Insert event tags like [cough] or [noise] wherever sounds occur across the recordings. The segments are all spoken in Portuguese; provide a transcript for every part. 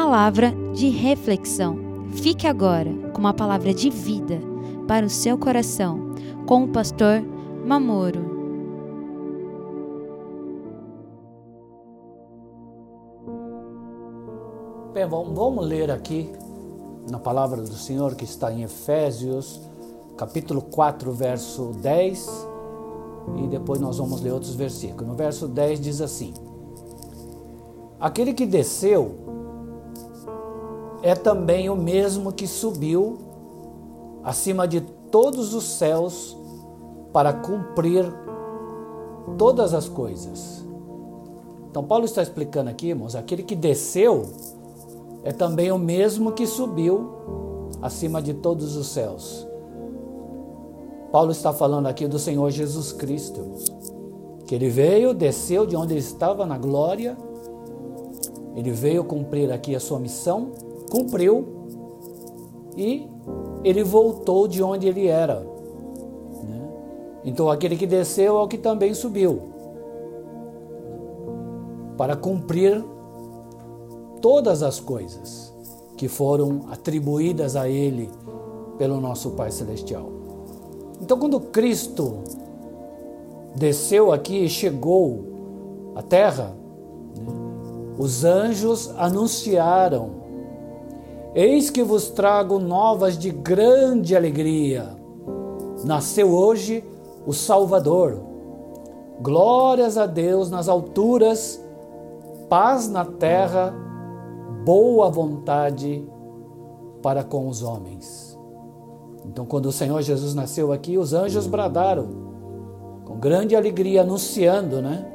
palavra de reflexão. Fique agora com uma palavra de vida para o seu coração, com o pastor Mamoro. Bem, vamos ler aqui na palavra do Senhor que está em Efésios, capítulo 4, verso 10, e depois nós vamos ler outros versículos. No verso 10 diz assim: Aquele que desceu é também o mesmo que subiu acima de todos os céus para cumprir todas as coisas. Então, Paulo está explicando aqui, irmãos, aquele que desceu é também o mesmo que subiu acima de todos os céus. Paulo está falando aqui do Senhor Jesus Cristo, que ele veio, desceu de onde ele estava na glória, ele veio cumprir aqui a sua missão, cumpriu e ele voltou de onde ele era. Né? Então aquele que desceu é o que também subiu para cumprir todas as coisas que foram atribuídas a ele pelo nosso Pai Celestial. Então, quando Cristo desceu aqui e chegou à terra, né, os anjos anunciaram: Eis que vos trago novas de grande alegria. Nasceu hoje o Salvador. Glórias a Deus nas alturas, paz na terra, boa vontade para com os homens. Então, quando o Senhor Jesus nasceu aqui, os anjos bradaram com grande alegria, anunciando, né?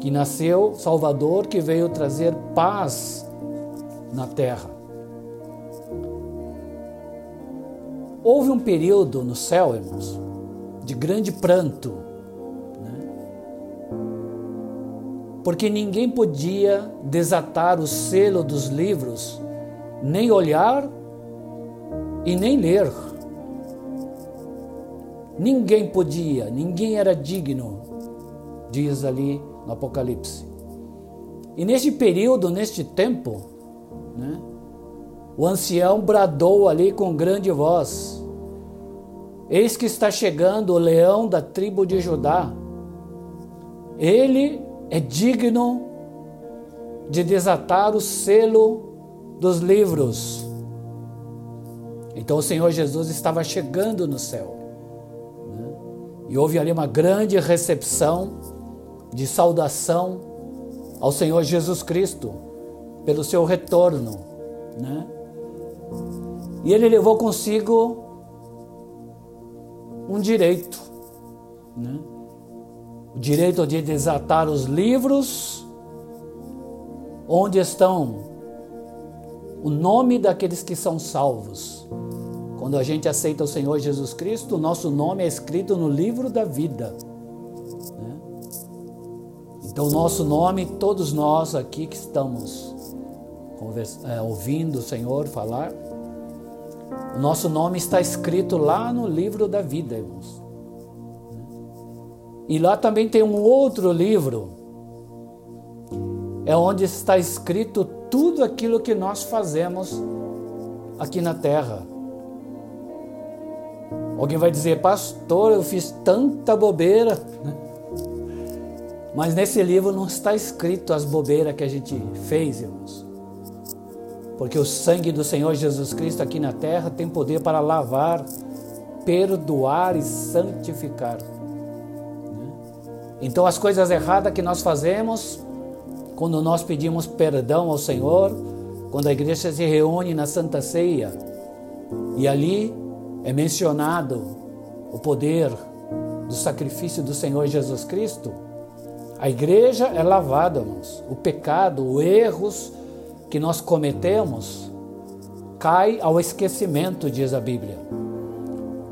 Que nasceu Salvador, que veio trazer paz na terra. Houve um período no céu, irmãos, de grande pranto, né? porque ninguém podia desatar o selo dos livros, nem olhar e nem ler. Ninguém podia, ninguém era digno, diz ali no Apocalipse. E neste período, neste tempo, né, o ancião bradou ali com grande voz: Eis que está chegando o leão da tribo de Judá. Ele é digno de desatar o selo dos livros então o Senhor Jesus estava chegando no céu. Né? E houve ali uma grande recepção de saudação ao Senhor Jesus Cristo pelo seu retorno. Né? E ele levou consigo um direito, né? o direito de desatar os livros onde estão o nome daqueles que são salvos. Quando a gente aceita o Senhor Jesus Cristo, o nosso nome é escrito no livro da vida. Né? Então, o nosso nome, todos nós aqui que estamos ouvindo o Senhor falar, o nosso nome está escrito lá no livro da vida, irmãos. E lá também tem um outro livro, é onde está escrito tudo aquilo que nós fazemos aqui na terra. Alguém vai dizer, pastor, eu fiz tanta bobeira. Mas nesse livro não está escrito as bobeiras que a gente fez, irmãos. Porque o sangue do Senhor Jesus Cristo aqui na terra tem poder para lavar, perdoar e santificar. Então as coisas erradas que nós fazemos, quando nós pedimos perdão ao Senhor, quando a igreja se reúne na Santa Ceia e ali é mencionado o poder do sacrifício do Senhor Jesus Cristo, a igreja é lavada, irmãos. O pecado, os erros que nós cometemos cai ao esquecimento, diz a Bíblia.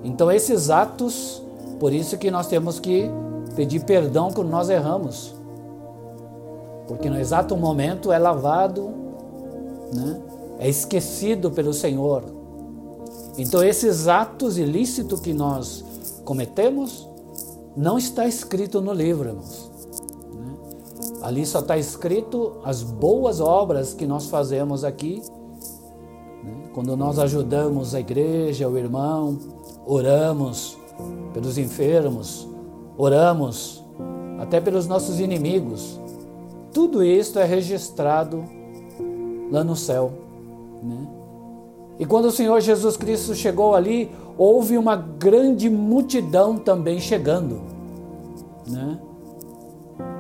Então esses atos, por isso que nós temos que pedir perdão quando nós erramos porque no exato momento é lavado, né? é esquecido pelo Senhor. Então, esses atos ilícitos que nós cometemos não está escrito no livro, irmãos. Ali só está escrito as boas obras que nós fazemos aqui. Né? Quando nós ajudamos a igreja, o irmão, oramos pelos enfermos, oramos até pelos nossos inimigos. Tudo isso é registrado lá no céu. Né? E quando o Senhor Jesus Cristo chegou ali, houve uma grande multidão também chegando. Né?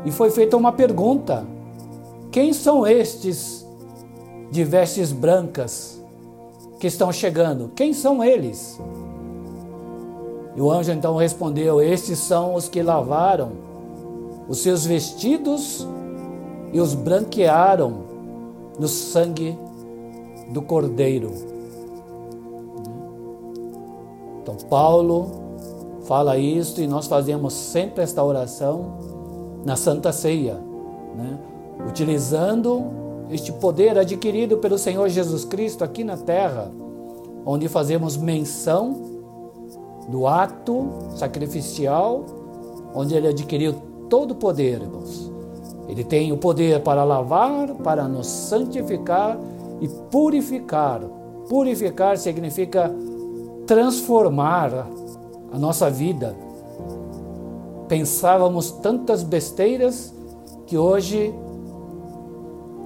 E foi feita uma pergunta: quem são estes de vestes brancas que estão chegando? Quem são eles? E o anjo então respondeu: Estes são os que lavaram os seus vestidos e os branquearam no sangue do Cordeiro. Então, Paulo fala isso e nós fazemos sempre esta oração na Santa Ceia, né? utilizando este poder adquirido pelo Senhor Jesus Cristo aqui na terra, onde fazemos menção do ato sacrificial, onde ele adquiriu todo o poder, irmãos. Ele tem o poder para lavar, para nos santificar e purificar. Purificar significa transformar a nossa vida pensávamos tantas besteiras que hoje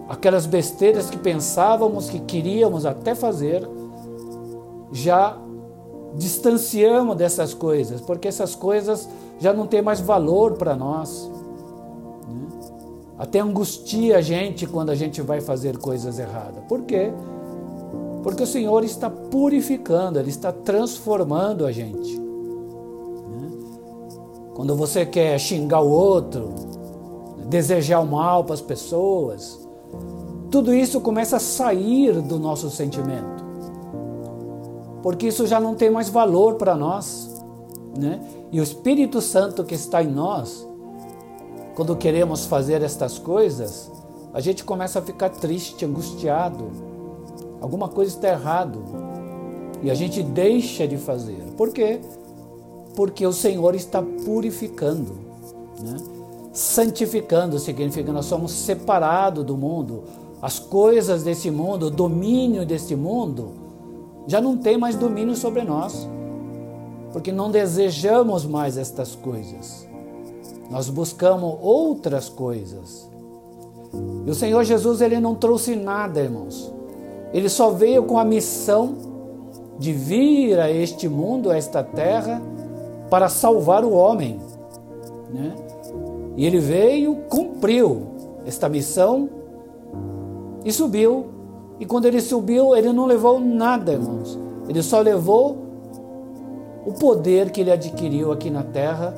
aquelas besteiras que pensávamos que queríamos até fazer já distanciamos dessas coisas, porque essas coisas já não têm mais valor para nós. Né? Até angustia a gente quando a gente vai fazer coisas erradas. Por quê? Porque o Senhor está purificando, Ele está transformando a gente. Quando você quer xingar o outro, desejar o mal para as pessoas, tudo isso começa a sair do nosso sentimento. Porque isso já não tem mais valor para nós. Né? E o Espírito Santo que está em nós, quando queremos fazer estas coisas, a gente começa a ficar triste, angustiado. Alguma coisa está errado. E a gente deixa de fazer. Por quê? Porque o Senhor está purificando, né? santificando significa nós somos separados do mundo, as coisas desse mundo, o domínio desse mundo, já não tem mais domínio sobre nós, porque não desejamos mais estas coisas, nós buscamos outras coisas. E o Senhor Jesus ele não trouxe nada, irmãos. Ele só veio com a missão de vir a este mundo, a esta terra, para salvar o homem. Né? E ele veio, cumpriu esta missão e subiu. E quando ele subiu, ele não levou nada, irmãos. Ele só levou o poder que ele adquiriu aqui na terra,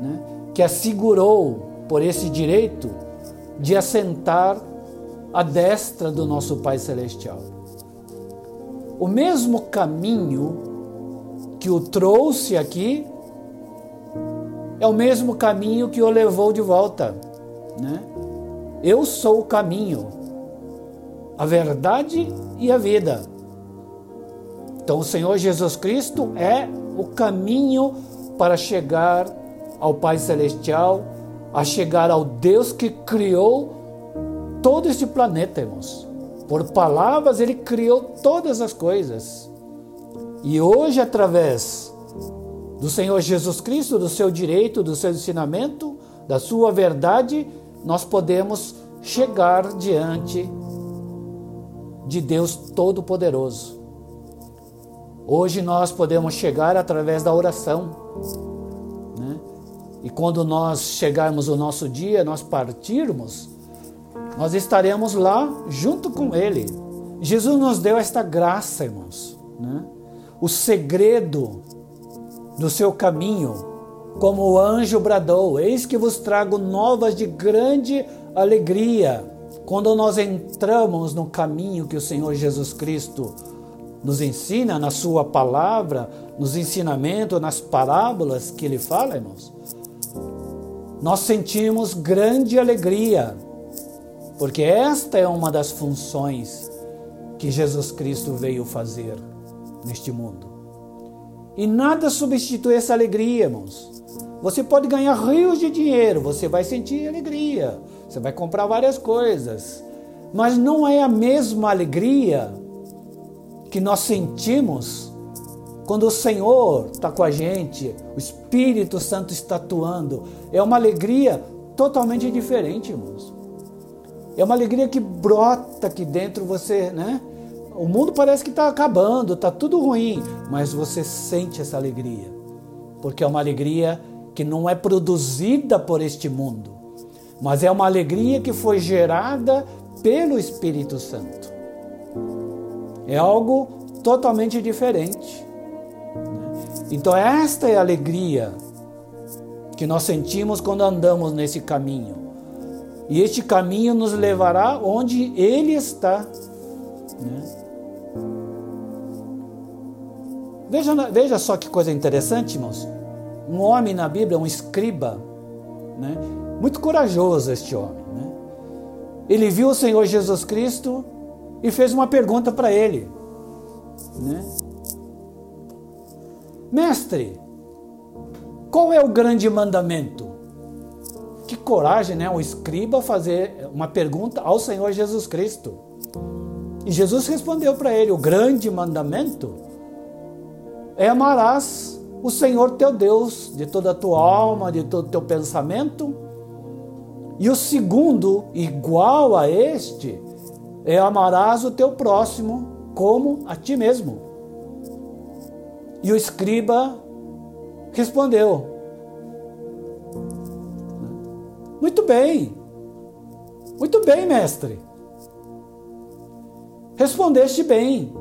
né? que assegurou por esse direito de assentar à destra do nosso Pai Celestial. O mesmo caminho que o trouxe aqui é o mesmo caminho que o levou de volta. Né? Eu sou o caminho, a verdade e a vida. Então, o Senhor Jesus Cristo é o caminho para chegar ao Pai Celestial, a chegar ao Deus que criou todo este planeta, irmãos. Por palavras, Ele criou todas as coisas. E hoje, através do Senhor Jesus Cristo, do seu direito, do seu ensinamento, da sua verdade, nós podemos chegar diante de Deus Todo-Poderoso. Hoje nós podemos chegar através da oração. Né? E quando nós chegarmos o nosso dia, nós partirmos, nós estaremos lá junto com Ele. Jesus nos deu esta graça, irmãos. Né? O segredo do seu caminho, como o anjo bradou: Eis que vos trago novas de grande alegria. Quando nós entramos no caminho que o Senhor Jesus Cristo nos ensina, na Sua palavra, nos ensinamentos, nas parábolas que Ele fala, irmãos, nós sentimos grande alegria, porque esta é uma das funções que Jesus Cristo veio fazer neste mundo. E nada substitui essa alegria, irmãos. Você pode ganhar rios de dinheiro, você vai sentir alegria. você vai comprar várias coisas, mas não é a mesma alegria que nós sentimos quando o Senhor está com a gente, o Espírito Santo está atuando. É uma alegria totalmente diferente, irmãos. É uma alegria que brota aqui dentro você, né? O mundo parece que está acabando, está tudo ruim, mas você sente essa alegria, porque é uma alegria que não é produzida por este mundo, mas é uma alegria que foi gerada pelo Espírito Santo. É algo totalmente diferente. Então, esta é a alegria que nós sentimos quando andamos nesse caminho. E este caminho nos levará onde Ele está. Né? Veja, veja só que coisa interessante, irmãos. Um homem na Bíblia, um escriba, né? muito corajoso este homem. Né? Ele viu o Senhor Jesus Cristo e fez uma pergunta para ele. Né? Mestre, qual é o grande mandamento? Que coragem, né? Um escriba fazer uma pergunta ao Senhor Jesus Cristo. E Jesus respondeu para ele: o grande mandamento é amarás o Senhor teu Deus de toda a tua alma, de todo o teu pensamento. E o segundo, igual a este, é amarás o teu próximo como a ti mesmo. E o escriba respondeu: Muito bem, muito bem, mestre. Respondeste bem.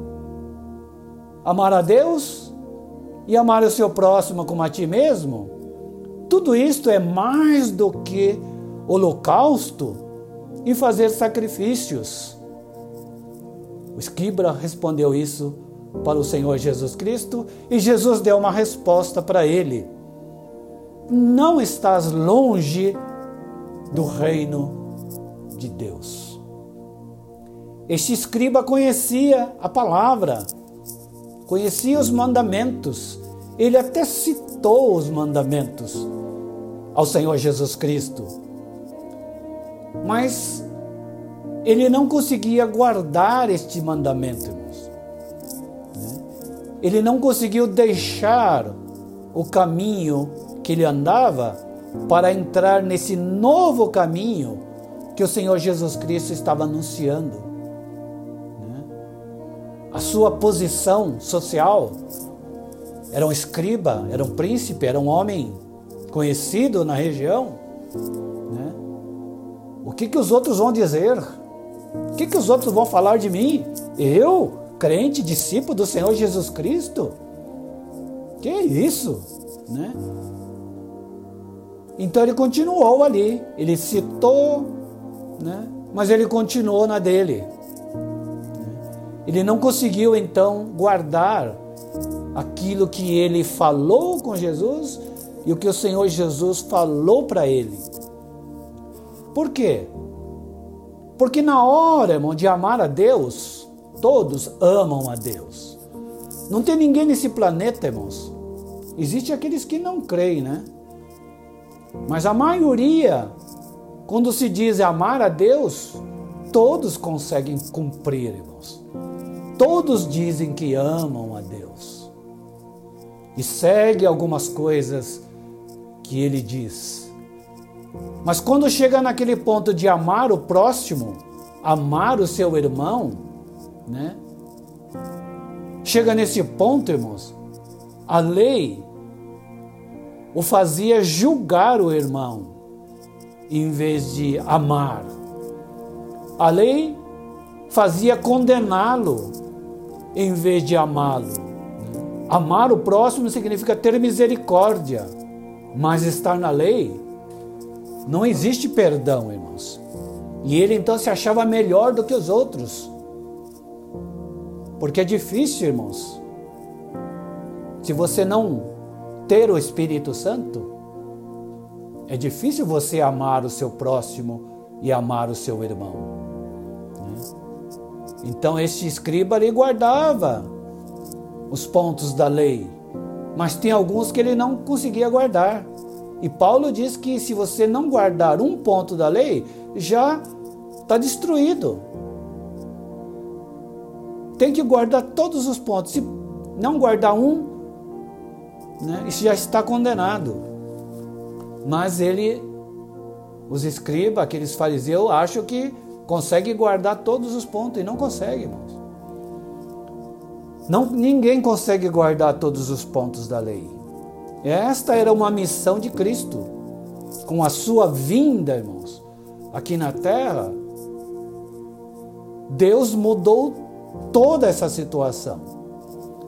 Amar a Deus e amar o seu próximo como a ti mesmo, tudo isto é mais do que holocausto e fazer sacrifícios. O escriba respondeu isso para o Senhor Jesus Cristo e Jesus deu uma resposta para ele: Não estás longe do reino de Deus. Este escriba conhecia a palavra, conhecia os mandamentos, ele até citou os mandamentos ao Senhor Jesus Cristo. Mas ele não conseguia guardar este mandamento, irmãos. Ele não conseguiu deixar o caminho que ele andava para entrar nesse novo caminho que o Senhor Jesus Cristo estava anunciando. A sua posição social era um escriba, era um príncipe, era um homem conhecido na região. Né? O que, que os outros vão dizer? O que, que os outros vão falar de mim? Eu, crente, discípulo do Senhor Jesus Cristo? Que isso? Né? Então ele continuou ali, ele citou, né? mas ele continuou na dele. Ele não conseguiu então guardar aquilo que ele falou com Jesus e o que o Senhor Jesus falou para ele. Por quê? Porque na hora, irmão, de amar a Deus, todos amam a Deus. Não tem ninguém nesse planeta, irmãos. Existem aqueles que não creem, né? Mas a maioria, quando se diz amar a Deus, todos conseguem cumprir, irmãos. Todos dizem que amam a Deus. E segue algumas coisas que ele diz. Mas quando chega naquele ponto de amar o próximo, amar o seu irmão, né? Chega nesse ponto, irmãos, a lei o fazia julgar o irmão em vez de amar. A lei fazia condená-lo em vez de amá-lo. Amar o próximo significa ter misericórdia, mas estar na lei não existe perdão, irmãos. E ele então se achava melhor do que os outros. Porque é difícil, irmãos. Se você não ter o Espírito Santo, é difícil você amar o seu próximo e amar o seu irmão. Então este escriba ali guardava os pontos da lei, mas tem alguns que ele não conseguia guardar. E Paulo diz que se você não guardar um ponto da lei, já está destruído. Tem que guardar todos os pontos. Se não guardar um, né, isso já está condenado. Mas ele, os escribas, aqueles fariseus, acham que consegue guardar todos os pontos e não consegue, irmãos. Não, ninguém consegue guardar todos os pontos da lei. Esta era uma missão de Cristo. Com a sua vinda, irmãos, aqui na terra, Deus mudou toda essa situação.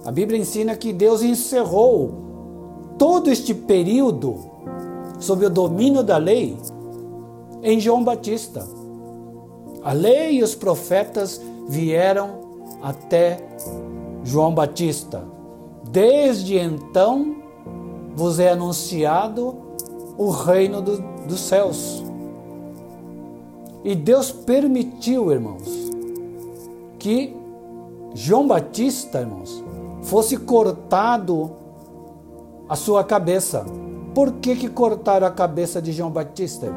A Bíblia ensina que Deus encerrou todo este período sob o domínio da lei em João Batista. A lei e os profetas vieram até João Batista. Desde então vos é anunciado o reino do, dos céus. E Deus permitiu, irmãos, que João Batista, irmãos, fosse cortado a sua cabeça. Por que, que cortaram a cabeça de João Batista?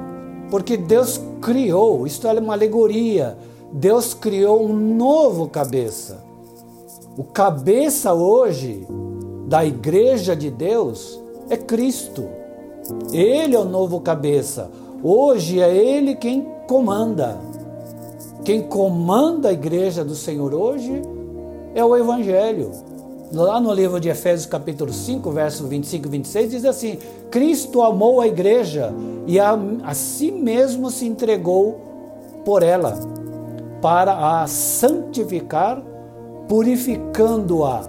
Porque Deus criou, isto é uma alegoria, Deus criou um novo cabeça. O cabeça hoje da igreja de Deus é Cristo. Ele é o novo cabeça. Hoje é Ele quem comanda. Quem comanda a igreja do Senhor hoje é o Evangelho. Lá no livro de Efésios, capítulo 5, verso 25 e 26, diz assim: Cristo amou a igreja e a, a si mesmo se entregou por ela, para a santificar, purificando-a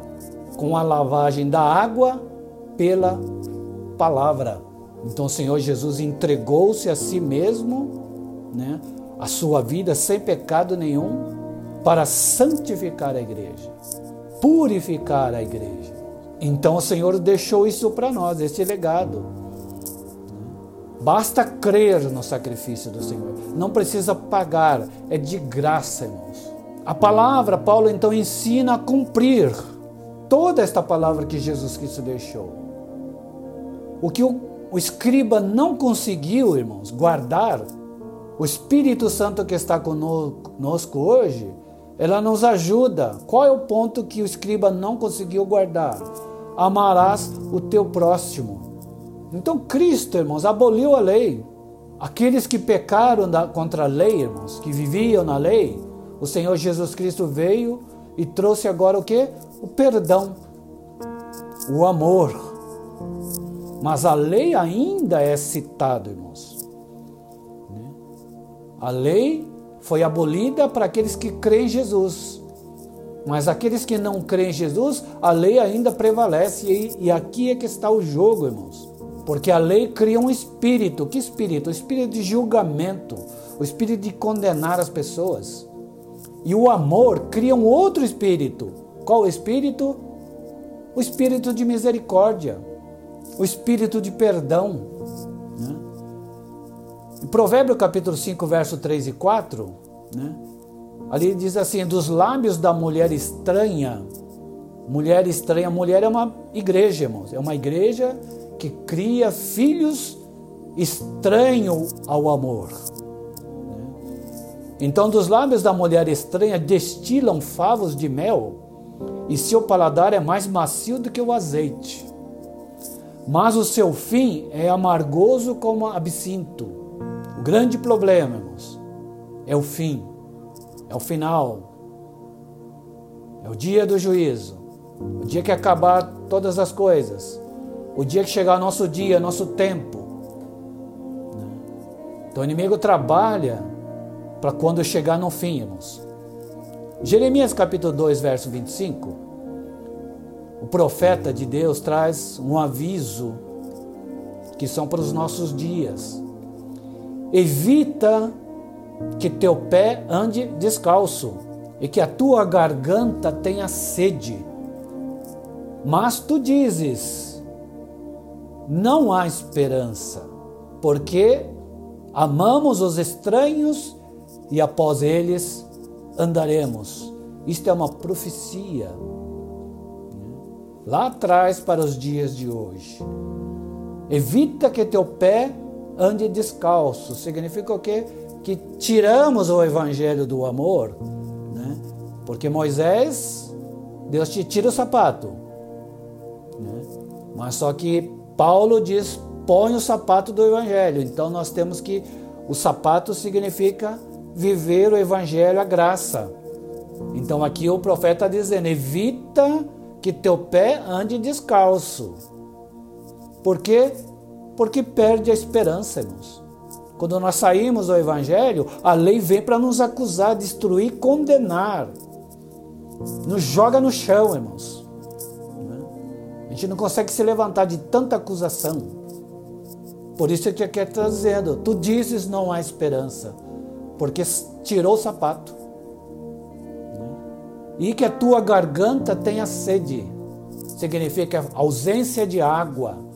com a lavagem da água pela palavra. Então o Senhor Jesus entregou-se a si mesmo, né, a sua vida sem pecado nenhum, para santificar a igreja, purificar a igreja. Então o Senhor deixou isso para nós, esse legado. Basta crer no sacrifício do Senhor. Não precisa pagar, é de graça, irmãos. A palavra, Paulo então ensina a cumprir toda esta palavra que Jesus Cristo deixou. O que o, o escriba não conseguiu, irmãos, guardar, o Espírito Santo que está conosco hoje, ela nos ajuda. Qual é o ponto que o escriba não conseguiu guardar? Amarás o teu próximo. Então Cristo, irmãos, aboliu a lei. Aqueles que pecaram contra a lei, irmãos, que viviam na lei, o Senhor Jesus Cristo veio e trouxe agora o que? O perdão, o amor, mas a lei ainda é citada, irmãos. Né? A lei foi abolida para aqueles que creem em Jesus. Mas aqueles que não creem em Jesus, a lei ainda prevalece. E, aqui é que está o jogo, irmãos. Porque a lei cria um espírito. Que espírito? O espírito de julgamento. O espírito de condenar as pessoas. E o amor cria um outro espírito. Qual o espírito? O espírito de misericórdia o espírito de perdão. Provérbio capítulo 5, verso 3 e 4, né? ali diz assim: dos lábios da mulher estranha, mulher estranha, mulher é uma igreja, irmãos, é uma igreja que cria filhos estranhos ao amor. Então, dos lábios da mulher estranha destilam favos de mel, e seu paladar é mais macio do que o azeite mas o seu fim é amargoso como absinto. O grande problema, irmãos, é o fim, é o final, é o dia do juízo, o dia que acabar todas as coisas, o dia que chegar nosso dia, nosso tempo. Então o inimigo trabalha para quando chegar no fim, irmãos. Jeremias capítulo 2, verso 25 o profeta de Deus traz um aviso que são para os nossos dias. Evita que teu pé ande descalço e que a tua garganta tenha sede. Mas tu dizes: não há esperança, porque amamos os estranhos e após eles andaremos. Isto é uma profecia lá atrás para os dias de hoje. Evita que teu pé ande descalço. Significa o quê? Que tiramos o evangelho do amor, né? Porque Moisés, Deus te tira o sapato. Né? Mas só que Paulo diz: põe o sapato do evangelho. Então nós temos que. O sapato significa viver o evangelho, a graça. Então aqui o profeta está dizendo: evita que teu pé ande descalço. Por quê? Porque perde a esperança, irmãos. Quando nós saímos do Evangelho, a lei vem para nos acusar, destruir, condenar. Nos joga no chão, irmãos. A gente não consegue se levantar de tanta acusação. Por isso é que aqui está dizendo: tu dizes não há esperança, porque tirou o sapato. E que a tua garganta tenha sede, significa ausência de água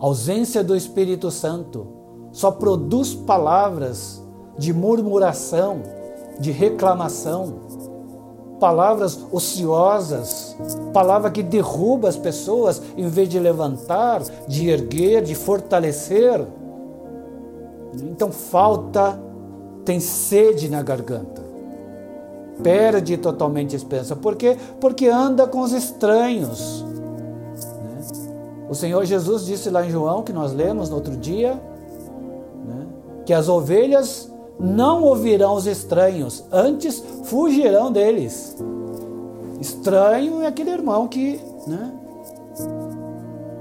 ausência do Espírito Santo, só produz palavras de murmuração, de reclamação, palavras ociosas, palavra que derruba as pessoas em vez de levantar, de erguer, de fortalecer. Então falta, tem sede na garganta. Perde totalmente a esperança. Por quê? Porque anda com os estranhos o Senhor Jesus disse lá em João, que nós lemos no outro dia, né, que as ovelhas não ouvirão os estranhos, antes fugirão deles. Estranho é aquele irmão que, né,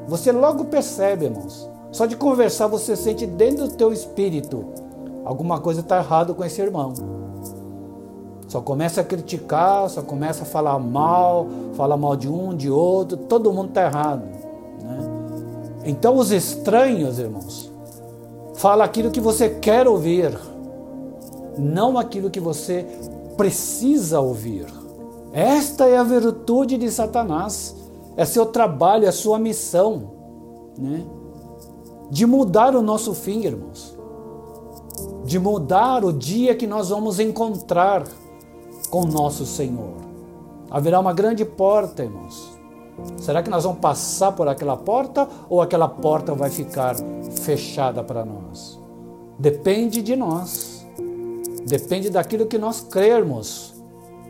você logo percebe, irmãos. Só de conversar você sente dentro do teu espírito alguma coisa está errado com esse irmão. Só começa a criticar, só começa a falar mal, falar mal de um, de outro, todo mundo está errado. Então os estranhos, irmãos, fala aquilo que você quer ouvir, não aquilo que você precisa ouvir. Esta é a virtude de Satanás, é seu trabalho, é sua missão, né? De mudar o nosso fim, irmãos. De mudar o dia que nós vamos encontrar com nosso Senhor. Haverá uma grande porta, irmãos. Será que nós vamos passar por aquela porta ou aquela porta vai ficar fechada para nós? Depende de nós. Depende daquilo que nós crermos.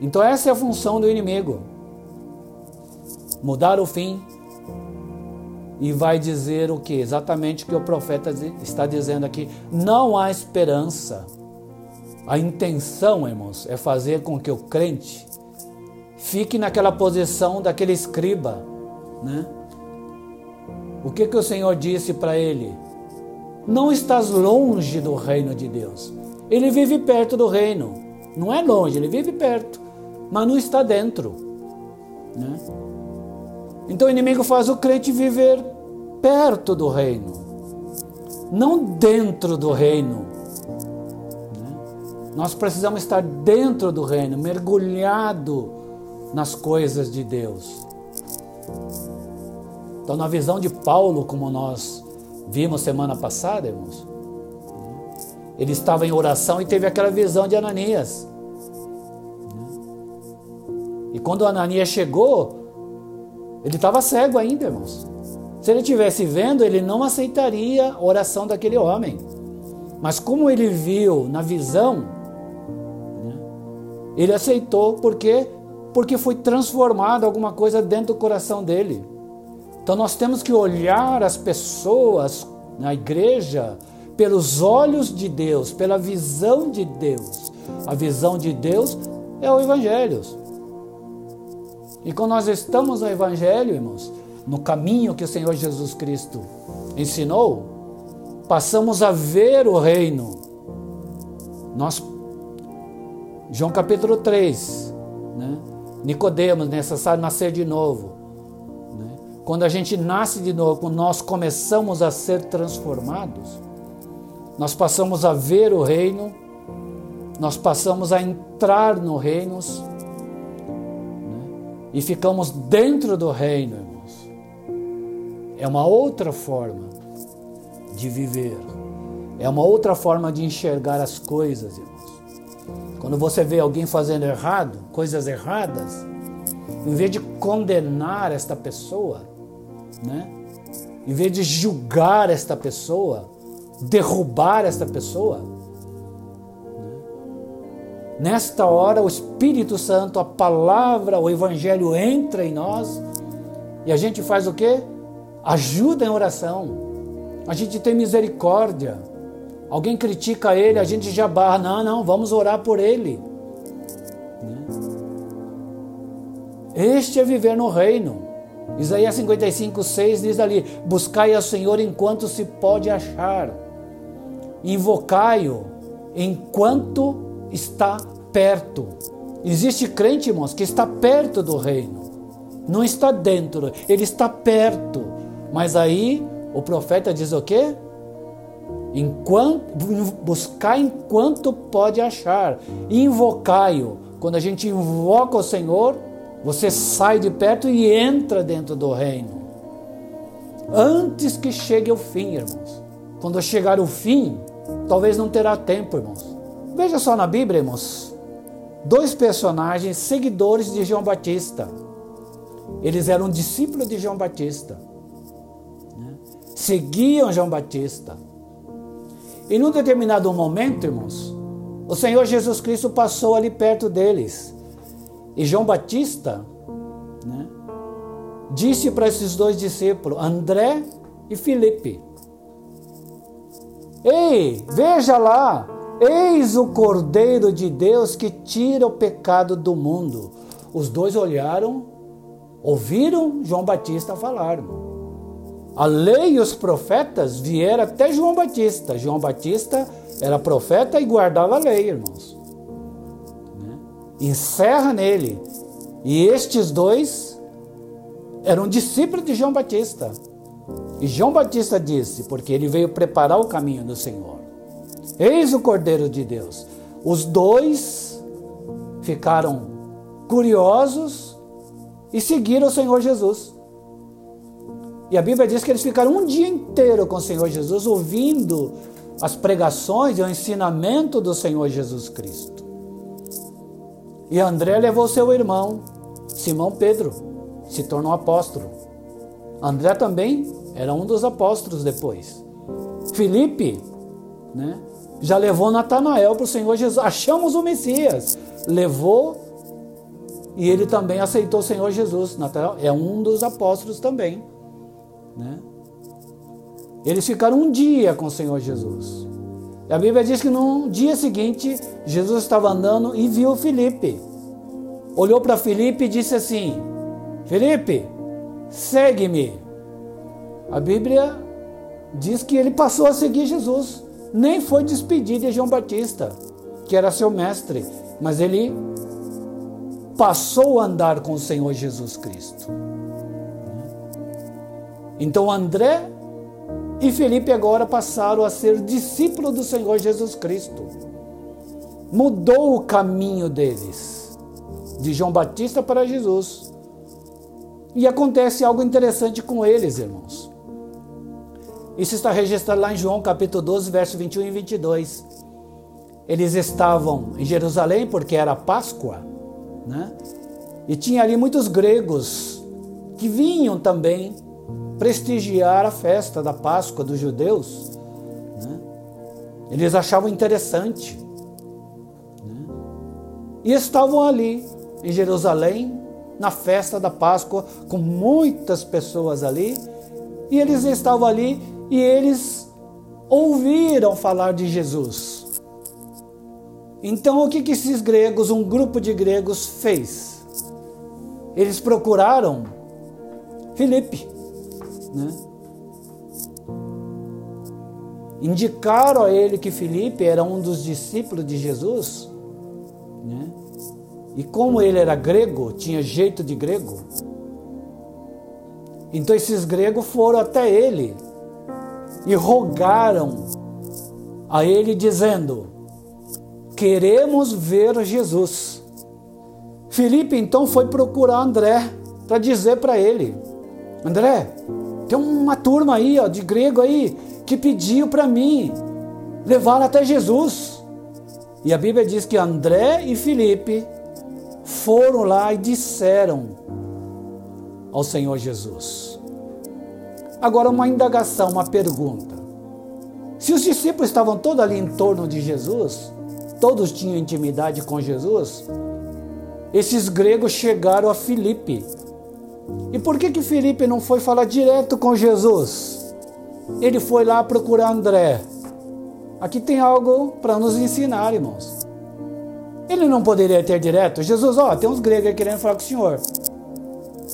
Então, essa é a função do inimigo: mudar o fim. E vai dizer o que? Exatamente o que o profeta está dizendo aqui. Não há esperança. A intenção, irmãos, é fazer com que o crente Fique naquela posição daquele escriba, né? O que que o Senhor disse para ele? Não estás longe do reino de Deus. Ele vive perto do reino. Não é longe, ele vive perto, mas não está dentro. Né? Então o inimigo faz o crente viver perto do reino, não dentro do reino. Né? Nós precisamos estar dentro do reino, mergulhado nas coisas de Deus. Então, na visão de Paulo, como nós vimos semana passada, irmãos, ele estava em oração e teve aquela visão de Ananias. E quando Ananias chegou, ele estava cego ainda, irmãos. Se ele tivesse vendo, ele não aceitaria a oração daquele homem. Mas como ele viu na visão, né, ele aceitou porque porque foi transformado alguma coisa dentro do coração dele. Então nós temos que olhar as pessoas na igreja pelos olhos de Deus, pela visão de Deus. A visão de Deus é o Evangelho. E quando nós estamos no Evangelho, irmãos, no caminho que o Senhor Jesus Cristo ensinou, passamos a ver o reino. Nós, João capítulo 3, né? Nicodemos, necessário nascer de novo. Né? Quando a gente nasce de novo, quando nós começamos a ser transformados, nós passamos a ver o reino, nós passamos a entrar no reino né? e ficamos dentro do reino, irmãos. É uma outra forma de viver, é uma outra forma de enxergar as coisas, irmãos. Quando você vê alguém fazendo errado, coisas erradas, em vez de condenar esta pessoa, né? em vez de julgar esta pessoa, derrubar esta pessoa, nesta hora o Espírito Santo, a palavra, o Evangelho entra em nós e a gente faz o quê? Ajuda em oração. A gente tem misericórdia. Alguém critica ele, a gente já barra. Não, não, vamos orar por ele. Este é viver no reino. Isaías 55, 6 diz ali: Buscai ao Senhor enquanto se pode achar, invocai-o enquanto está perto. Existe crente, irmãos, que está perto do reino, não está dentro, ele está perto. Mas aí o profeta diz o quê? Enquanto, buscar enquanto pode achar, invocai-o. Quando a gente invoca o Senhor, você sai de perto e entra dentro do reino. Antes que chegue o fim, irmãos. Quando chegar o fim, talvez não terá tempo, irmãos. Veja só na Bíblia, irmãos. Dois personagens seguidores de João Batista. Eles eram discípulos de João Batista. Né? Seguiam João Batista. E num determinado momento, irmãos, o Senhor Jesus Cristo passou ali perto deles. E João Batista né, disse para esses dois discípulos, André e Filipe: Ei, veja lá, eis o Cordeiro de Deus que tira o pecado do mundo. Os dois olharam, ouviram João Batista falar. A lei e os profetas vieram até João Batista. João Batista era profeta e guardava a lei, irmãos encerra nele. E estes dois eram discípulos de João Batista. E João Batista disse, porque ele veio preparar o caminho do Senhor. Eis o Cordeiro de Deus. Os dois ficaram curiosos e seguiram o Senhor Jesus. E a Bíblia diz que eles ficaram um dia inteiro com o Senhor Jesus, ouvindo as pregações e o ensinamento do Senhor Jesus Cristo. E André levou seu irmão, Simão Pedro, se tornou apóstolo. André também era um dos apóstolos depois. Felipe, né, já levou Natanael para o Senhor Jesus. Achamos o Messias. Levou e ele também aceitou o Senhor Jesus. Natanael é um dos apóstolos também. Né? Eles ficaram um dia com o Senhor Jesus. A Bíblia diz que no dia seguinte, Jesus estava andando e viu Felipe. Olhou para Felipe e disse assim: Felipe, segue-me. A Bíblia diz que ele passou a seguir Jesus. Nem foi despedir de João Batista, que era seu mestre, mas ele passou a andar com o Senhor Jesus Cristo. Então André e Felipe agora passaram a ser discípulos do Senhor Jesus Cristo. Mudou o caminho deles, de João Batista para Jesus. E acontece algo interessante com eles, irmãos. Isso está registrado lá em João capítulo 12, verso 21 e 22. Eles estavam em Jerusalém porque era Páscoa, né? E tinha ali muitos gregos que vinham também prestigiar a festa da Páscoa dos judeus. Né? Eles achavam interessante. Né? E estavam ali, em Jerusalém, na festa da Páscoa, com muitas pessoas ali. E eles estavam ali e eles ouviram falar de Jesus. Então, o que, que esses gregos, um grupo de gregos, fez? Eles procuraram Filipe né? Indicaram a ele que Felipe era um dos discípulos de Jesus, né? e como ele era grego, tinha jeito de grego, então esses gregos foram até ele e rogaram a ele, dizendo: Queremos ver Jesus. Felipe então foi procurar André para dizer para ele: André, tem uma turma aí, ó, de grego aí, que pediu para mim levar até Jesus. E a Bíblia diz que André e Felipe foram lá e disseram ao Senhor Jesus. Agora, uma indagação, uma pergunta. Se os discípulos estavam todos ali em torno de Jesus, todos tinham intimidade com Jesus, esses gregos chegaram a Filipe. E por que que Filipe não foi falar direto com Jesus? Ele foi lá procurar André. Aqui tem algo para nos ensinar, irmãos. Ele não poderia ter direto, Jesus, ó, tem uns gregos querendo falar com o senhor.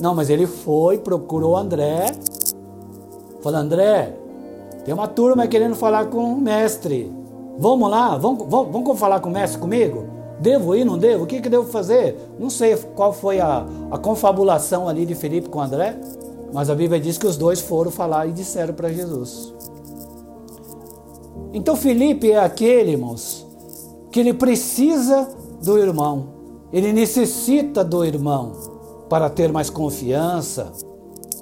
Não, mas ele foi, procurou André, falou, André, tem uma turma querendo falar com o mestre. Vamos lá, vamos, vamos, vamos falar com o mestre comigo? Devo ir, não devo? O que, que devo fazer? Não sei qual foi a, a confabulação ali de Felipe com André, mas a Bíblia diz que os dois foram falar e disseram para Jesus. Então Felipe é aquele, irmãos, que ele precisa do irmão, ele necessita do irmão para ter mais confiança,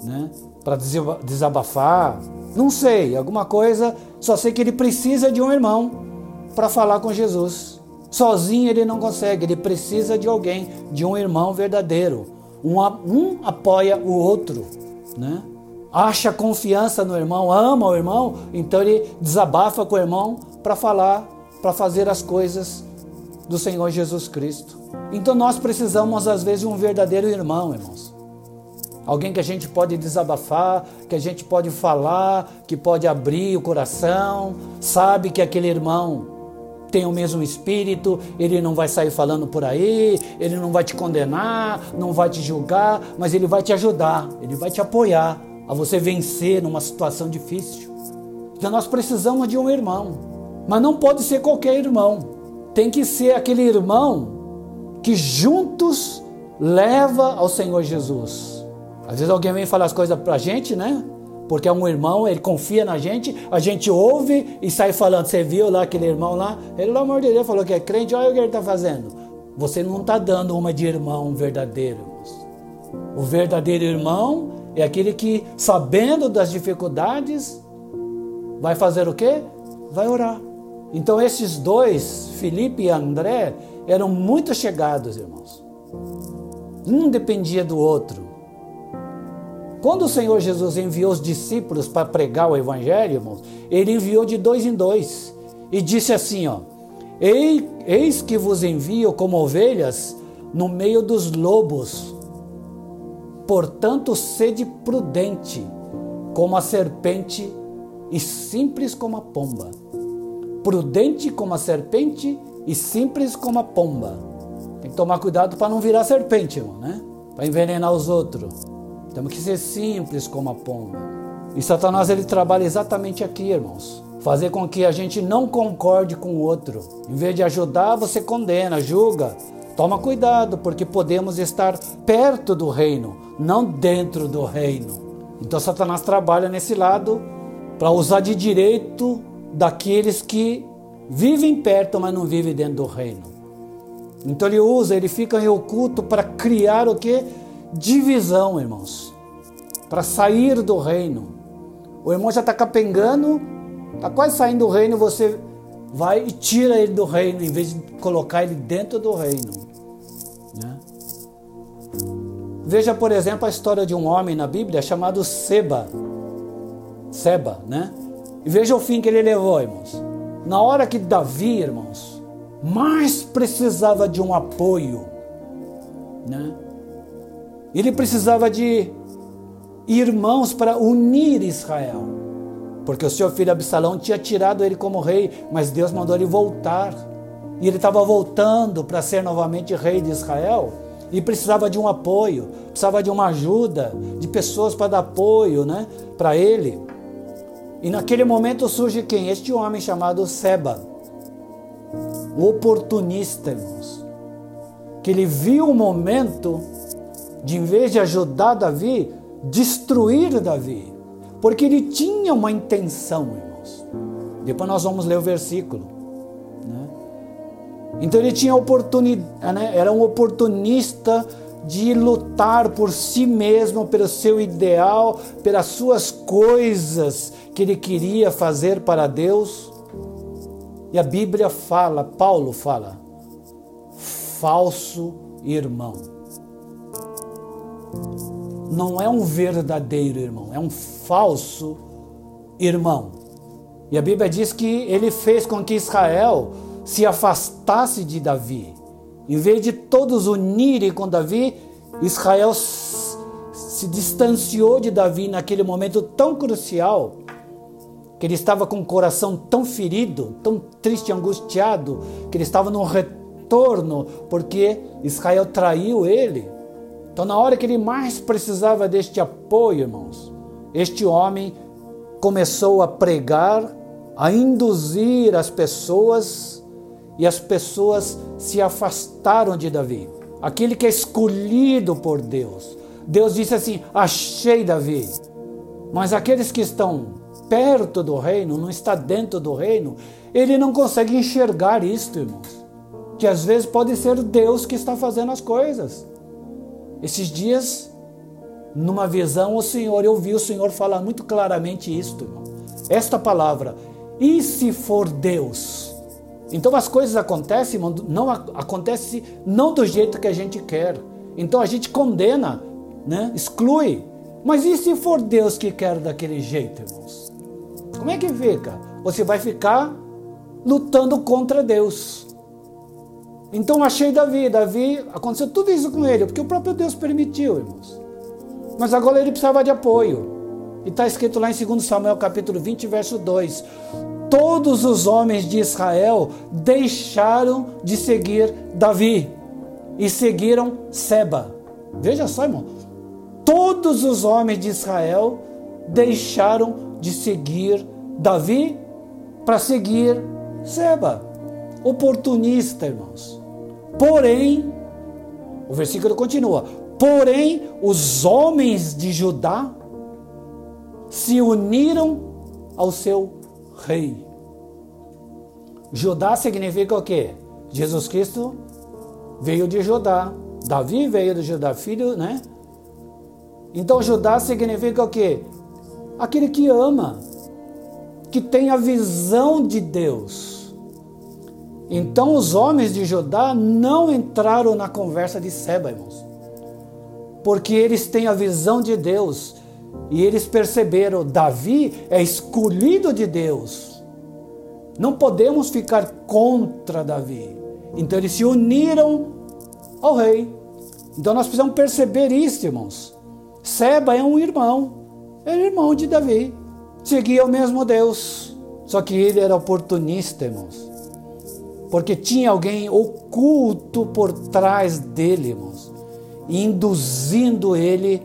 né? para desabafar, não sei, alguma coisa, só sei que ele precisa de um irmão para falar com Jesus. Sozinho ele não consegue, ele precisa de alguém, de um irmão verdadeiro. Um, um apoia o outro, né? acha confiança no irmão, ama o irmão, então ele desabafa com o irmão para falar, para fazer as coisas do Senhor Jesus Cristo. Então nós precisamos às vezes de um verdadeiro irmão, irmãos. Alguém que a gente pode desabafar, que a gente pode falar, que pode abrir o coração, sabe que aquele irmão tem o mesmo espírito, ele não vai sair falando por aí, ele não vai te condenar, não vai te julgar, mas ele vai te ajudar, ele vai te apoiar a você vencer numa situação difícil. Então nós precisamos de um irmão, mas não pode ser qualquer irmão. Tem que ser aquele irmão que juntos leva ao Senhor Jesus. Às vezes alguém vem falar as coisas pra gente, né? Porque é um irmão, ele confia na gente, a gente ouve e sai falando. Você viu lá aquele irmão lá? Ele, pelo amor de Deus, falou que é crente, olha o que ele está fazendo. Você não está dando uma de irmão verdadeiro. O verdadeiro irmão é aquele que, sabendo das dificuldades, vai fazer o quê? Vai orar. Então esses dois, Felipe e André, eram muito chegados, irmãos. Um dependia do outro. Quando o Senhor Jesus enviou os discípulos para pregar o Evangelho, irmãos, ele enviou de dois em dois e disse assim: ó, Eis que vos envio como ovelhas no meio dos lobos. Portanto, sede prudente como a serpente e simples como a pomba. Prudente como a serpente e simples como a pomba. Tem que tomar cuidado para não virar serpente, irmão, né? Para envenenar os outros. Temos que ser simples como a pomba. E Satanás ele trabalha exatamente aqui, irmãos. Fazer com que a gente não concorde com o outro. Em vez de ajudar, você condena, julga. Toma cuidado, porque podemos estar perto do reino, não dentro do reino. Então Satanás trabalha nesse lado para usar de direito daqueles que vivem perto, mas não vivem dentro do reino. Então ele usa, ele fica em oculto para criar o que? Divisão, irmãos, para sair do reino. O irmão já está capengando, está quase saindo do reino, você vai e tira ele do reino, em vez de colocar ele dentro do reino. Né? Veja, por exemplo, a história de um homem na Bíblia chamado Seba. Seba, né? E veja o fim que ele levou, irmãos. Na hora que Davi, irmãos, mais precisava de um apoio, né? Ele precisava de irmãos para unir Israel. Porque o seu filho Absalão tinha tirado ele como rei, mas Deus mandou ele voltar. E ele estava voltando para ser novamente rei de Israel e precisava de um apoio, precisava de uma ajuda, de pessoas para dar apoio né, para ele. E naquele momento surge quem? Este homem chamado Seba, o oportunista, irmãos, que ele viu o momento de em vez de ajudar Davi, destruir Davi. Porque ele tinha uma intenção, irmãos. Depois nós vamos ler o versículo. Né? Então ele tinha oportunidade, né? era um oportunista de lutar por si mesmo, pelo seu ideal, pelas suas coisas que ele queria fazer para Deus. E a Bíblia fala, Paulo fala, falso irmão. Não é um verdadeiro irmão, é um falso irmão. E a Bíblia diz que ele fez com que Israel se afastasse de Davi. Em vez de todos unirem com Davi, Israel se distanciou de Davi naquele momento tão crucial, que ele estava com o coração tão ferido, tão triste, angustiado, que ele estava num retorno, porque Israel traiu ele. Então, na hora que ele mais precisava deste apoio, irmãos, este homem começou a pregar, a induzir as pessoas, e as pessoas se afastaram de Davi. Aquele que é escolhido por Deus. Deus disse assim: Achei Davi. Mas aqueles que estão perto do reino, não está dentro do reino, ele não consegue enxergar isto, irmãos. Que às vezes pode ser Deus que está fazendo as coisas. Esses dias, numa visão, o Senhor, eu vi o Senhor falar muito claramente isto, irmão. Esta palavra, e se for Deus? Então as coisas acontecem, irmão, não acontece não do jeito que a gente quer. Então a gente condena, né? Exclui. Mas e se for Deus que quer daquele jeito, irmãos? Como é que fica? Você vai ficar lutando contra Deus. Então achei Davi. Davi, aconteceu tudo isso com ele, porque o próprio Deus permitiu, irmãos. Mas agora ele precisava de apoio. E está escrito lá em 2 Samuel capítulo 20, verso 2. Todos os homens de Israel deixaram de seguir Davi e seguiram Seba. Veja só, irmão. Todos os homens de Israel deixaram de seguir Davi para seguir Seba. Oportunista, irmãos. Porém, o versículo continua: Porém, os homens de Judá se uniram ao seu rei. Judá significa o quê? Jesus Cristo veio de Judá. Davi veio de Judá, filho, né? Então Judá significa o quê? Aquele que ama, que tem a visão de Deus então os homens de Judá não entraram na conversa de Seba, irmãos. Porque eles têm a visão de Deus e eles perceberam, Davi é escolhido de Deus. Não podemos ficar contra Davi. Então eles se uniram ao rei. Então nós precisamos perceber isso, irmãos. Seba é um irmão, era irmão de Davi, seguia o mesmo Deus, só que ele era oportunista, irmãos porque tinha alguém oculto por trás dele, irmãos, induzindo ele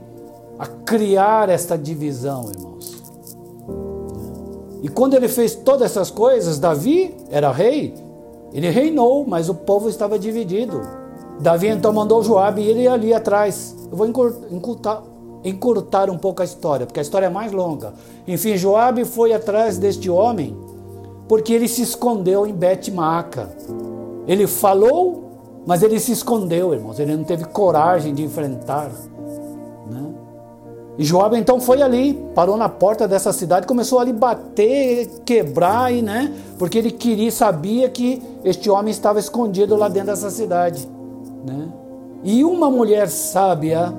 a criar esta divisão, irmãos. E quando ele fez todas essas coisas, Davi era rei, ele reinou, mas o povo estava dividido. Davi então mandou Joabe ia ali atrás. Eu vou encurtar, encurtar um pouco a história, porque a história é mais longa. Enfim, Joabe foi atrás deste homem porque ele se escondeu em Bet-Maca. Ele falou, mas ele se escondeu, irmãos. Ele não teve coragem de enfrentar. Né? E Joab então foi ali, parou na porta dessa cidade, começou ali bater, quebrar, e, né? porque ele queria, sabia que este homem estava escondido lá dentro dessa cidade. Né? E uma mulher sábia,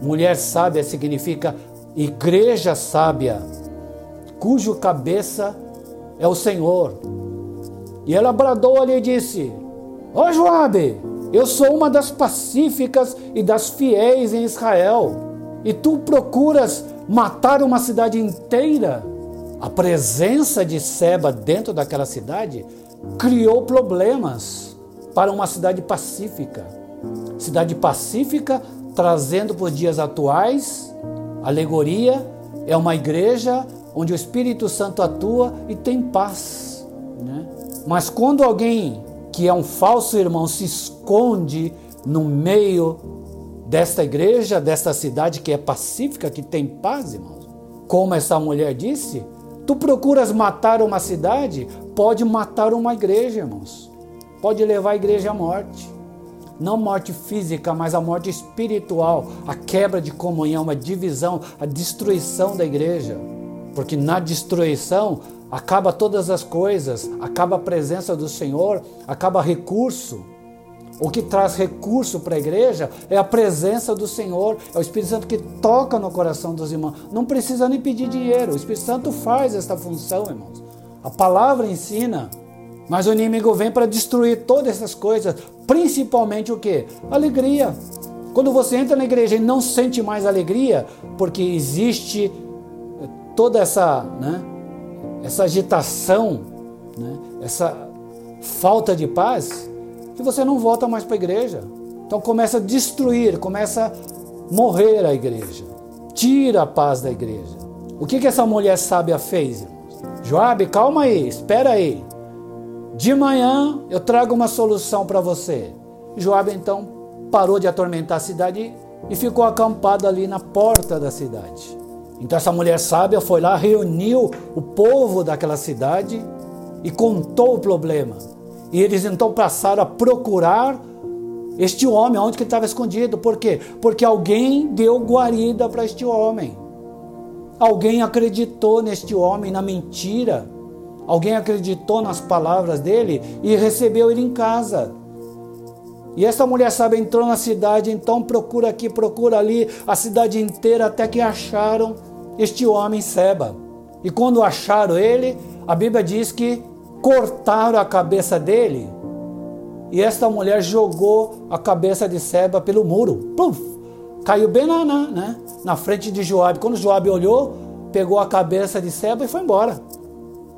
mulher sábia significa igreja sábia, cujo cabeça é o Senhor. E ela bradou ali e disse: Ó oh, Joabe, eu sou uma das pacíficas e das fiéis em Israel, e tu procuras matar uma cidade inteira. A presença de Seba dentro daquela cidade criou problemas para uma cidade pacífica. Cidade pacífica trazendo para os dias atuais, alegoria, é uma igreja onde o Espírito Santo atua e tem paz. Né? Mas quando alguém que é um falso irmão se esconde no meio desta igreja, desta cidade que é pacífica, que tem paz, irmãos, como essa mulher disse, tu procuras matar uma cidade, pode matar uma igreja, irmãos. Pode levar a igreja à morte. Não morte física, mas a morte espiritual, a quebra de comunhão, a divisão, a destruição da igreja. Porque na destruição acaba todas as coisas, acaba a presença do Senhor, acaba recurso. o que traz recurso para a igreja é a presença do Senhor, é o Espírito Santo que toca no coração dos irmãos. Não precisa nem pedir dinheiro, o Espírito Santo faz esta função, irmãos. A palavra ensina, mas o inimigo vem para destruir todas essas coisas, principalmente o que? Alegria. Quando você entra na igreja e não sente mais alegria, porque existe toda essa, né, essa agitação, né, essa falta de paz, que você não volta mais para a igreja. Então começa a destruir, começa a morrer a igreja. Tira a paz da igreja. O que, que essa mulher sábia fez, irmãos? Joabe, calma aí, espera aí. De manhã eu trago uma solução para você. Joabe então parou de atormentar a cidade e ficou acampado ali na porta da cidade. Então essa mulher sábia foi lá, reuniu o povo daquela cidade e contou o problema. E eles então passaram a procurar este homem, onde que estava escondido. Por quê? Porque alguém deu guarida para este homem. Alguém acreditou neste homem, na mentira. Alguém acreditou nas palavras dele e recebeu ele em casa. E essa mulher sabe entrou na cidade, então procura aqui, procura ali, a cidade inteira até que acharam este homem Seba. E quando acharam ele, a Bíblia diz que cortaram a cabeça dele e esta mulher jogou a cabeça de Seba pelo muro. Caiu bem na, na, né, na frente de Joabe. Quando Joabe olhou, pegou a cabeça de Seba e foi embora.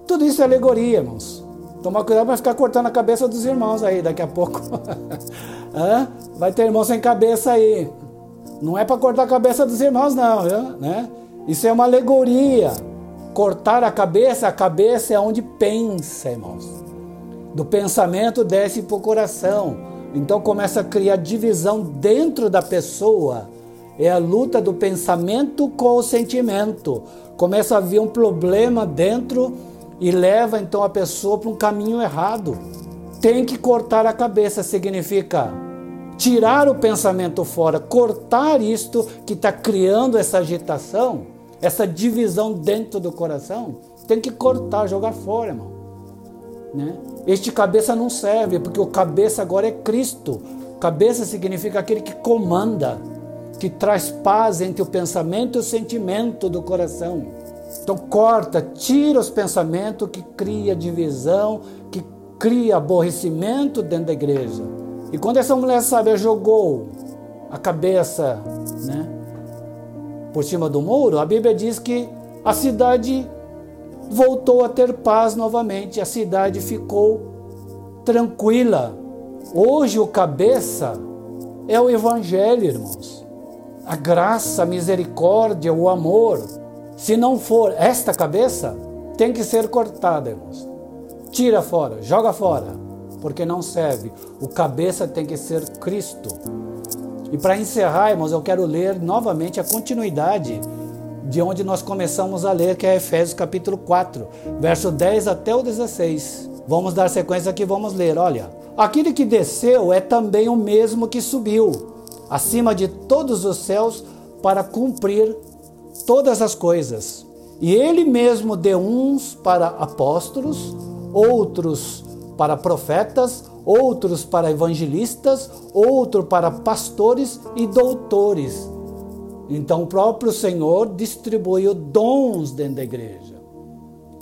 Tudo isso é alegoria, irmãos. Tomar cuidado para ficar cortando a cabeça dos irmãos aí daqui a pouco. [laughs] Vai ter irmão sem cabeça aí. Não é para cortar a cabeça dos irmãos, não, viu? né? Isso é uma alegoria. Cortar a cabeça, a cabeça é onde pensa, irmãos. Do pensamento desce para o coração. Então começa a criar divisão dentro da pessoa. É a luta do pensamento com o sentimento. Começa a vir um problema dentro e leva então a pessoa para um caminho errado. Tem que cortar a cabeça, significa tirar o pensamento fora, cortar isto que está criando essa agitação essa divisão dentro do coração, tem que cortar, jogar fora, irmão. Né? Este cabeça não serve, porque o cabeça agora é Cristo. Cabeça significa aquele que comanda, que traz paz entre o pensamento e o sentimento do coração. Então corta, tira os pensamentos que cria divisão, que cria aborrecimento dentro da igreja. E quando essa mulher sábia jogou a cabeça, né, por cima do muro, a Bíblia diz que a cidade voltou a ter paz novamente, a cidade ficou tranquila. Hoje o cabeça é o Evangelho, irmãos. A graça, a misericórdia, o amor. Se não for esta cabeça, tem que ser cortada, irmãos. Tira fora, joga fora, porque não serve. O cabeça tem que ser Cristo. E para encerrar, irmãos, eu quero ler novamente a continuidade de onde nós começamos a ler, que é Efésios capítulo 4, verso 10 até o 16. Vamos dar sequência aqui, vamos ler. Olha, aquele que desceu é também o mesmo que subiu acima de todos os céus para cumprir todas as coisas. E ele mesmo deu uns para apóstolos, outros para profetas, outros para evangelistas, outro para pastores e doutores. Então o próprio Senhor distribuiu dons dentro da igreja.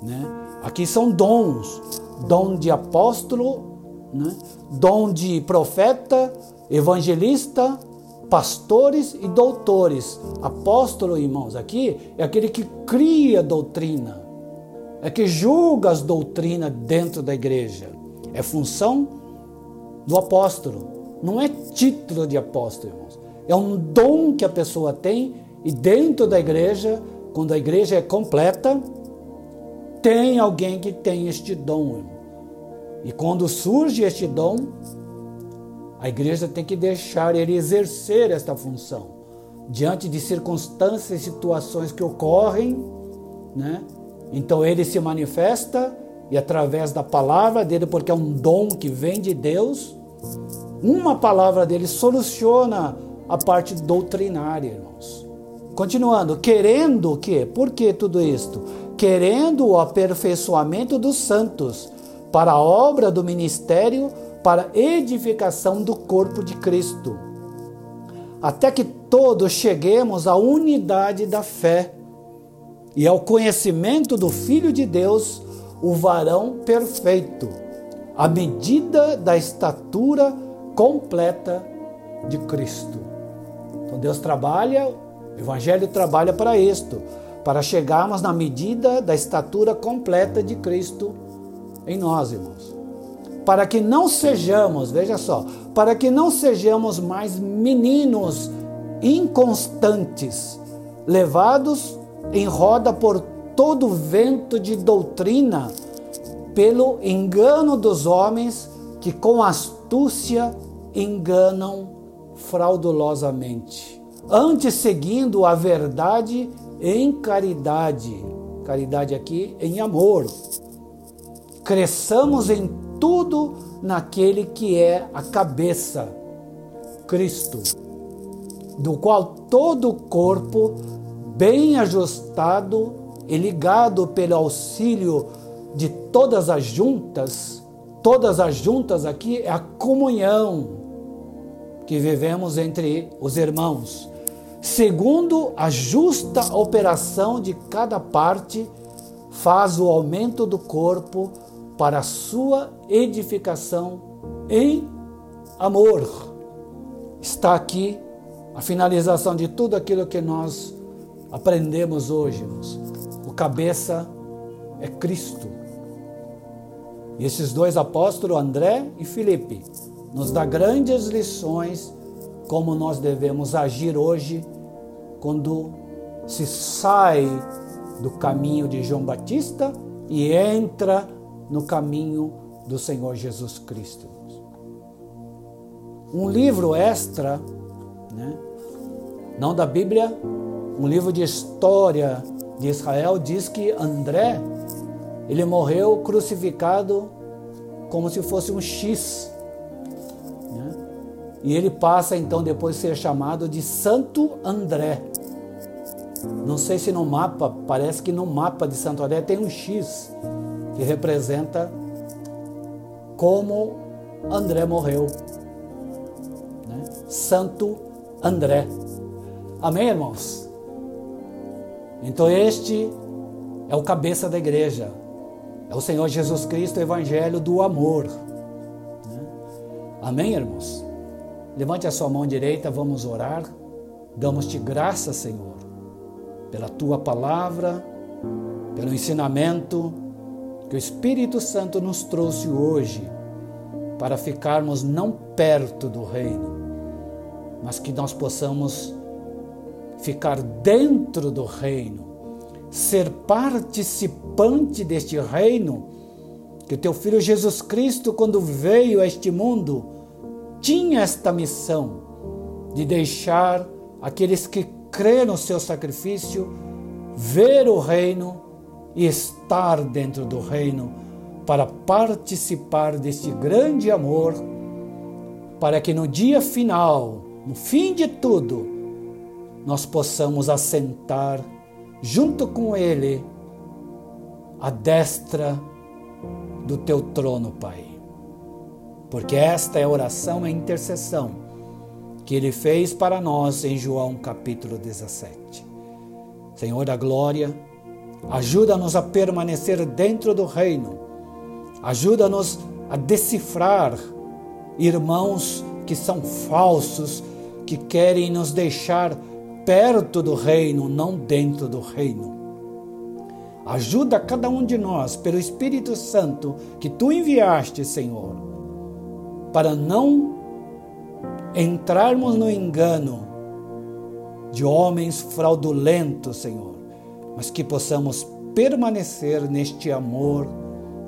Né? Aqui são dons: dom de apóstolo, né? dom de profeta, evangelista, pastores e doutores. Apóstolo, irmãos, aqui é aquele que cria doutrina, é que julga as doutrinas dentro da igreja. É função do apóstolo. Não é título de apóstolo, irmãos. É um dom que a pessoa tem e dentro da igreja, quando a igreja é completa, tem alguém que tem este dom. Irmão. E quando surge este dom, a igreja tem que deixar ele exercer esta função. Diante de circunstâncias e situações que ocorrem, né? Então ele se manifesta e através da palavra dele, porque é um dom que vem de Deus, uma palavra dele soluciona a parte doutrinária, irmãos. Continuando, querendo o quê? Por que tudo isto? Querendo o aperfeiçoamento dos santos para a obra do ministério, para edificação do corpo de Cristo, até que todos cheguemos à unidade da fé e ao conhecimento do Filho de Deus, o varão perfeito, à medida da estatura completa de Cristo. Então Deus trabalha, o Evangelho trabalha para isto, para chegarmos na medida da estatura completa de Cristo em nós, irmãos. Para que não sejamos, veja só, para que não sejamos mais meninos inconstantes, levados em roda por todo vento de doutrina, pelo engano dos homens que com astúcia enganam fraudulosamente. Antes seguindo a verdade em caridade, caridade aqui em amor. Cresçamos em tudo naquele que é a cabeça, Cristo, do qual todo o corpo, bem ajustado e ligado pelo auxílio de todas as juntas, todas as juntas aqui é a comunhão que vivemos entre os irmãos, segundo a justa operação de cada parte, faz o aumento do corpo para a sua edificação em amor. Está aqui a finalização de tudo aquilo que nós aprendemos hoje. O cabeça é Cristo. E esses dois apóstolos, André e Filipe, nos dá grandes lições como nós devemos agir hoje quando se sai do caminho de João Batista e entra no caminho do Senhor Jesus Cristo. Um livro extra, né, não da Bíblia, um livro de história de Israel diz que André ele morreu crucificado como se fosse um X e ele passa então depois a ser chamado de Santo André. Não sei se no mapa, parece que no mapa de Santo André tem um X que representa como André morreu. Né? Santo André. Amém, irmãos? Então este é o cabeça da igreja. É o Senhor Jesus Cristo, o Evangelho do amor. Né? Amém, irmãos? Levante a sua mão direita, vamos orar. Damos-te graça, Senhor, pela tua palavra, pelo ensinamento que o Espírito Santo nos trouxe hoje para ficarmos não perto do reino, mas que nós possamos ficar dentro do reino, ser participante deste reino que o teu filho Jesus Cristo, quando veio a este mundo, tinha esta missão de deixar aqueles que crêem no seu sacrifício ver o reino e estar dentro do reino para participar deste grande amor, para que no dia final, no fim de tudo, nós possamos assentar junto com Ele à destra do teu trono, Pai porque esta é a oração a intercessão que ele fez para nós em João capítulo 17. Senhor da glória, ajuda-nos a permanecer dentro do reino, ajuda-nos a decifrar irmãos que são falsos, que querem nos deixar perto do reino, não dentro do reino. Ajuda cada um de nós, pelo Espírito Santo que tu enviaste, Senhor, para não entrarmos no engano de homens fraudulentos, Senhor, mas que possamos permanecer neste amor,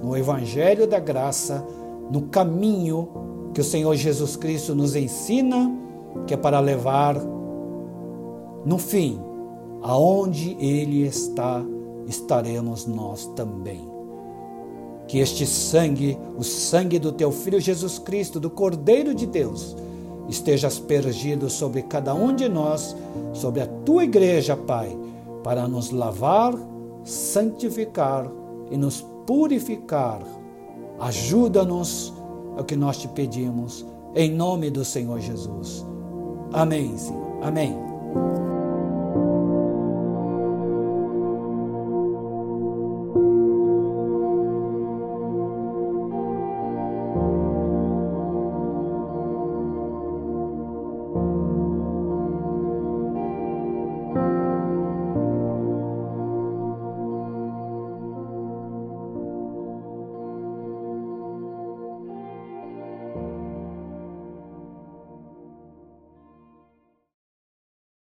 no Evangelho da graça, no caminho que o Senhor Jesus Cristo nos ensina, que é para levar no fim, aonde Ele está, estaremos nós também. Que este sangue, o sangue do teu Filho Jesus Cristo, do Cordeiro de Deus, esteja aspergido sobre cada um de nós, sobre a tua igreja, Pai, para nos lavar, santificar e nos purificar. Ajuda-nos É o que nós te pedimos, em nome do Senhor Jesus. Amém, Senhor. Amém.